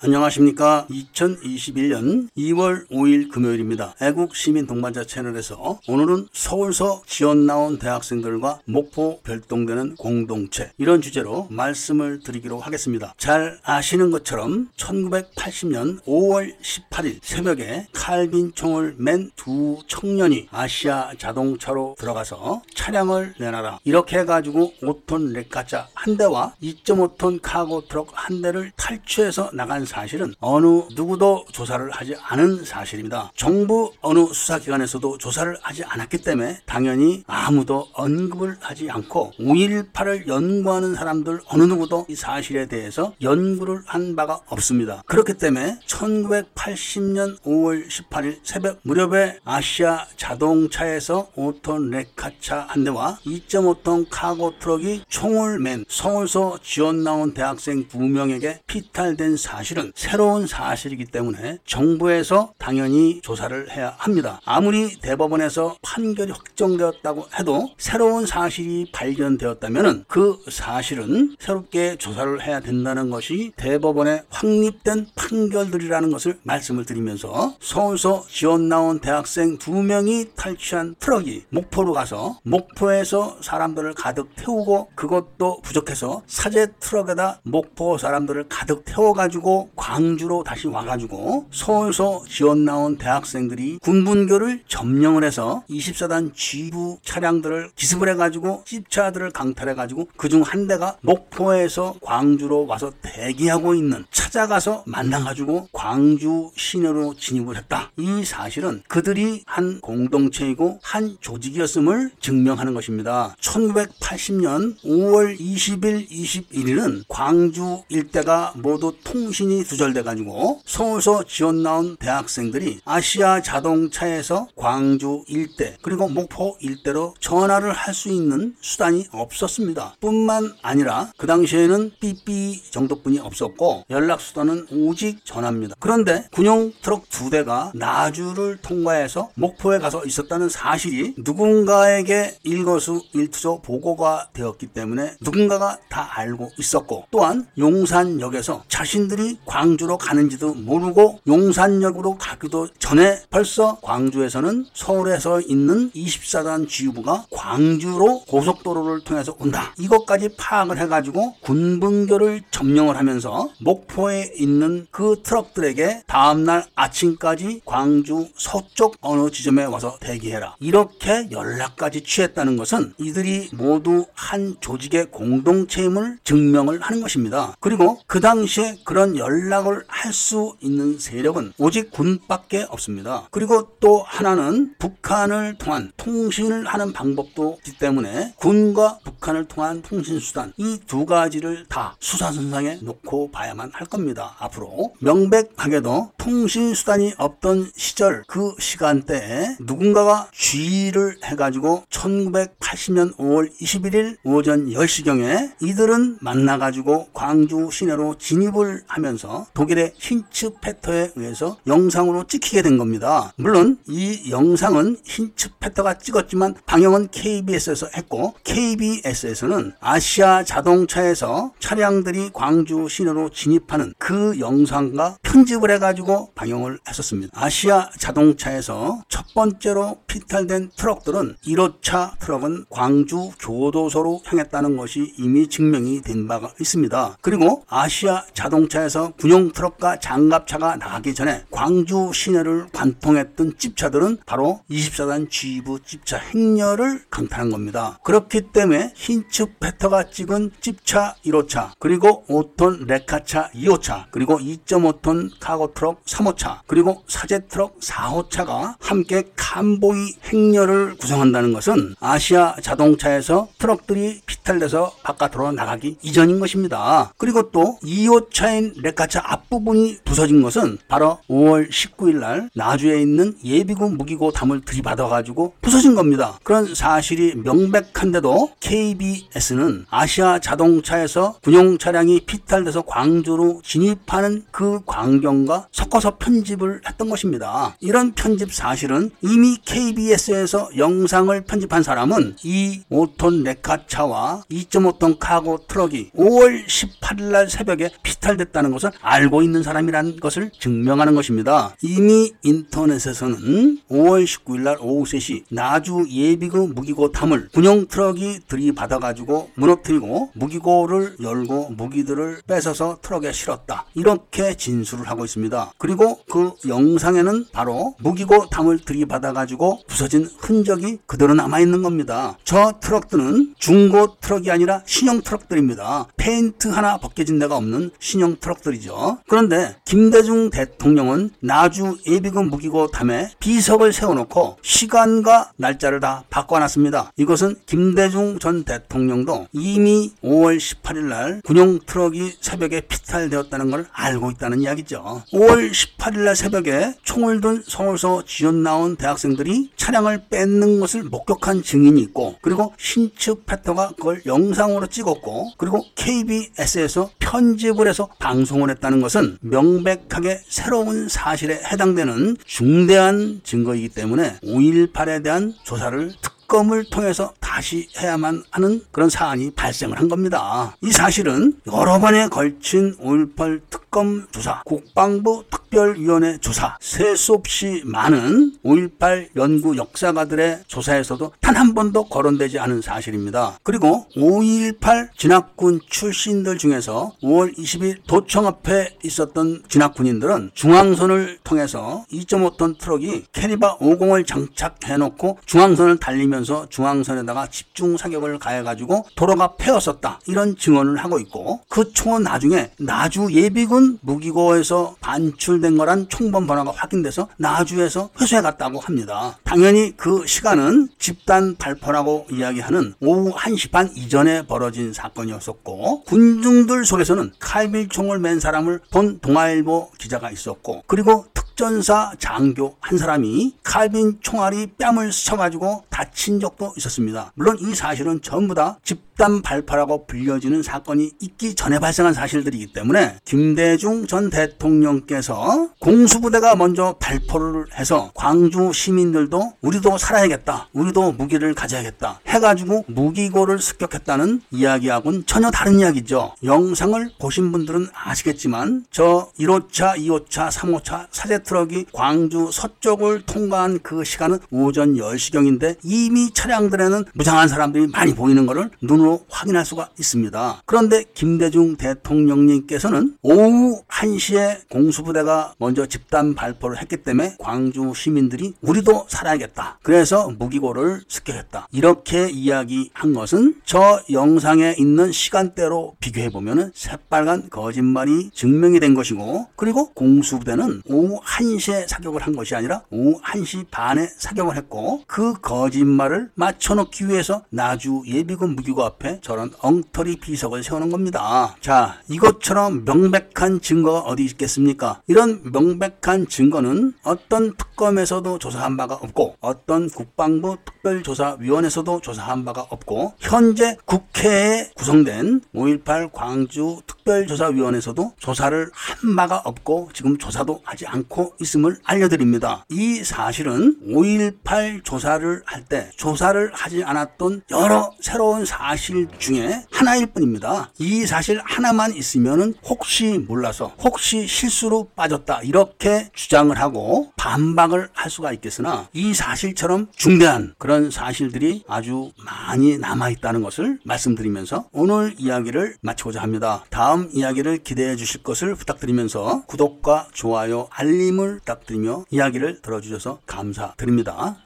안녕하십니까. 2021년 2월 5일 금요일입니다. 애국 시민 동반자 채널에서 오늘은 서울서 지원 나온 대학생들과 목포 별동되는 공동체 이런 주제로 말씀을 드리기로 하겠습니다. 잘 아시는 것처럼 1980년 5월 18일 새벽에 칼빈 총을 맨 두 청년이 아시아 자동차로 들어가서 차량을 내놔라. 이렇게 해가지고 5톤 레카차 한 대와 2.5톤 카고 트럭 한 대를 탈취해서 나간 사실은 어느 누구도 조사를 하지 않은 사실입니다. 정부 어느 수사기관에서도 조사를 하지 않았기 때문에 당연히 아무도 언급을 하지 않고 5.18을 연구하는 사람들 어느 누구도 이 사실에 대해서 연구를 한 바가 없습니다. 그렇기 때문에 1980년 5월 18일 새벽 무렵에 아시아 자동차에서 5톤 레카차 한 대와 2.5톤 카고 트럭이 총을 맨 서울서 지원 나온 대학생 두 명에게 피탈된 사실은 새로운 사실이기 때문에 정부에서 당연히 조사를 해야 합니다. 아무리 대법원에서 판결이 확정되었다고 해도 새로운 사실이 발견되었다면 그 사실은 새롭게 조사를 해야 된다는 것이 대법원에 확립된 판결들이라는 것을 말씀을 드리면서 서울서 지원 나온 대학생 두 명이 탈취한 트럭이 목포로 가서 목포에서 사람들을 가득 태우고 그것도 부족해서 사제 트럭에다 목포 사람들을 가득 태워가지고 광주로 다시 와가지고 서울서 지원 나온 대학생들이 군분교를 점령을 해서 20사단 지휘부 차량들을 기습을 해가지고 찝차들을 강탈해가지고 그중 한 대가 목포에서 광주로 와서 대기하고 있는 찾아가서 만나가지고 광주 시내로 진입을 했다. 이 사실은 그들이 한 공동체이고 한 조직이었음을 증명하는 것입니다. 1980년 5월 20일, 21일은 광주 일대가 모두 통신이 두절돼 가지고 서울서 지원 나온 대학생들이 아시아 자동차에서 광주 일대 그리고 목포 일대로 전화를 할 수 있는 수단이 없었습니다. 뿐만 아니라 그 당시에는 삐삐 정도뿐이 없었고 연락 수단은 오직 전화입니다. 그런데 군용 트럭 두 대가 나주를 통과해서 목포에 가서 있었다는 사실이 누군가에게 일거수 일투조 보고가 되었기 때문에 누군가가 다 알고 있었고 또한 용산역에서 자신들이 광주로 가는지도 모르고 용산역으로 가기도 전에 벌써 광주에서는 서울에서 있는 24단 지휘부가 광주로 고속도로를 통해서 온다. 이것까지 파악을 해가지고 군분교를 점령을 하면서 목포에 있는 그 트럭들에게 다음날 아침까지 광주 서쪽 어느 지점에 와서 대기해라. 이렇게 연락까지 취했다는 것은 이들이 모두 한 조직의 공동체임을 증명을 하는 것입니다. 그리고 그 당시에 그런 연락 을 할 수 있는 세력은 오직 군밖에 없습니다. 그리고 또 하나는 북한을 통한 통신을 하는 방법도 있기 때문에 군과 북한을 통한 통신 수단 이 두 가지를 다 수사선상에 놓고 봐야만 할 겁니다. 앞으로 명백하게도 통신 수단이 없던 시절 그 시간대에 누군가가 쥐를 해가지고 1980년 5월 21일 오전 10시경에 이들은 만나가지고 광주 시내로 진입을 하면서 독일의 힌츠 페터에 의해서 영상으로 찍히게 된 겁니다. 물론 이 영상은 힌츠 페터가 찍었지만 방영은 KBS에서 했고 KBS 에서는 아시아 자동차에서 차량들이 광주 시내로 진입하는 그 영상과 편집을 해가지고 방영을 했었습니다. 아시아 자동차에서 첫 번째로 피탈된 트럭들은 1호차 트럭은 광주 교도소로 향했다는 것이 이미 증명이 된 바가 있습니다. 그리고 아시아 자동차에서 군용 트럭과 장갑차가 나가기 전에 광주 시내를 관통했던 집차들은 바로 20사단 지휘부 집차 행렬을 강탈한 겁니다. 그렇기 때문에 힌츠페터가 찍은 집차 1호차 그리고 5톤 레카차 2호차 그리고 2.5톤 카고 트럭 3호차 그리고 사제 트럭 4호차가 함께 convoy 행렬을 구성한다는 것은 아시아 자동차에서 트럭들이 피탈돼서 바깥으로 나가기 이전인 것입니다. 그리고 또 2호차인 레카차 앞부분이 부서진 것은 바로 5월 19일 날 나주에 있는 예비군 무기고 담을 들이받아가지고 부서진 겁니다. 그런 사실이 명백한데도 KBS는 아시아 자동차에서 군용 차량이 피탈돼서 광주로 진입하는 그 광경과 섞어서 편집을 했던 것입니다. 이런 편집 사실은 이미 KBS에서 영상을 편집한 사람은 이 5톤 레카차와 2.5톤 카고 트럭이 5월 18일 날 새벽에 피탈됐다는 것을 알고 있는 사람이라는 것을 증명하는 것입니다. 이미 인터넷에서는 5월 19일 날 오후 3시 나주 예비군 무기고 담을 군용 트럭이 들이받아가지고 무너뜨리고 무기고를 열고 무기들을 뺏어서 트럭에 실었다. 이렇게 진술을 하고 있습니다. 그리고 그 영상에는 바로 무기고 담을 들이받아가지고 부서진 흔적이 그대로 남아있는 겁니다. 저 트럭들은 중고 트럭이 아니라 신형 트럭들입니다. 페인트 하나 벗겨진 데가 없는 신형 트럭들이죠. 그런데 김대중 대통령은 나주 예비군 무기고 담에 비석을 세워놓고 시간과 날짜를 다 바꿔놨습니다. 이것은 김대중 전 대통령도 이미 5월 18일 날 군용 트럭이 새벽에 피탈되었다는 걸 알고 있다는 이야기죠. 5월 18일 날 새벽에 총을 든 서울서 지원 나온 대학생들이 차량을 뺏는 것을 목격한 증인이 있고 그리고 힌츠페터가 그걸 영상으로 찍었고 그리고 KBS에서 편집을 해서 방송을 했다는 것은 명백하게 새로운 사실에 해당되는 중대한 증거이기 때문에 5.18에 대한 조사를 특검을 통해서 다시 해야만 하는 그런 사안이 발생을 한 겁니다. 이 사실은 여러 번에 걸친 5.18 특검 조사, 국방부 특별위원회 조사, 셀 수 없이 많은 5.18 연구 역사가들의 조사에서도 단 한 번도 거론되지 않은 사실입니다. 그리고 5.18 진압군 출신들 중에서 5월 20일 도청 앞에 있었던 진압군인들은 중앙선을 통해서 2.5톤 트럭이 caliber 50을 장착해놓고 중앙선을 달리면서 중앙선에다가 집중 사격을 가해가지고 도로가 패었었다. 이런 증언을 하고 있고 그 총은 나중에 나주 예비군 무기고에서 반출된 거란 총범 번호가 확인돼서 나주에서 회수해 갔다고 합니다. 당연히 그 시간은 집단 발포라고 이야기하는 오후 1시 반 이전에 벌어진 사건이었었고 군중들 속에서는 칼빌 총을 맨 사람을 본 동아일보 기자가 있었고 그리고 특전사 장교 한 사람이 칼빈 총알이 뺨을 스쳐가지고 다친 적도 있었습니다. 물론 이 사실은 전부 다 집 단 발파라고 불려지는 사건이 있기 전에 발생한 사실들이기 때문에 김대중 전 대통령께서 공수부대가 먼저 발포를 해서 광주 시민들도 우리도 살아야겠다. 우리도 무기를 가져야겠다. 해가지고 무기고를 습격했다는 이야기하고는 전혀 다른 이야기죠. 영상을 보신 분들은 아시겠지만 저 1호차, 2호차, 3호차 사제 트럭이 광주 서쪽을 통과한 그 시간은 오전 10시경인데 이미 차량들에는 무장한 사람들이 많이 보이는 것을 눈으로 확인할 수가 있습니다. 그런데 김대중 대통령님께서는 오후 1시에 공수부대가 먼저 집단 발포를 했기 때문에 광주 시민들이 우리도 살아야겠다. 그래서 무기고를 습격했다. 이렇게 이야기한 것은 저 영상에 있는 시간대로 비교해 보면은 새빨간 거짓말이 증명이 된 것이고 그리고 공수부대는 오후 1시에 사격을 한 것이 아니라 오후 1시 반에 사격을 했고 그 거짓말을 맞춰놓기 위해서 나주 예비군 무기고 앞에 저런 엉터리 비석을 세우는 겁니다. 자, 이것처럼 명백한 증거가 어디 있겠습니까? 이런 명백한 증거는 어떤 특검에서도 조사한 바가 없고 어떤 국방부 특별조사위원회에서도 조사한 바가 없고 현재 국회에 구성된 5.18 광주 특별조사위원회에서도 조사를 한 바가 없고 지금 조사도 하지 않고 있음을 알려드립니다. 이 사실은 5.18 조사를 할 때 조사를 하지 않았던 여러 새로운 사실 중에 하나일 뿐입니다. 이 사실 하나만 있으면 혹시 몰라서 혹시 실수로 빠졌다 이렇게 주장을 하고 반박을 할 수가 있겠으나 이 사실처럼 중대한 그런 사실들이 아주 많이 남아 있다는 것을 말씀드리면서 오늘 이야기를 마치고자 합니다. 다음 이야기를 기대해 주실 것을 부탁드리면서 구독과 좋아요, 알림을 부탁드리며 이야기를 들어주셔서 감사드립니다.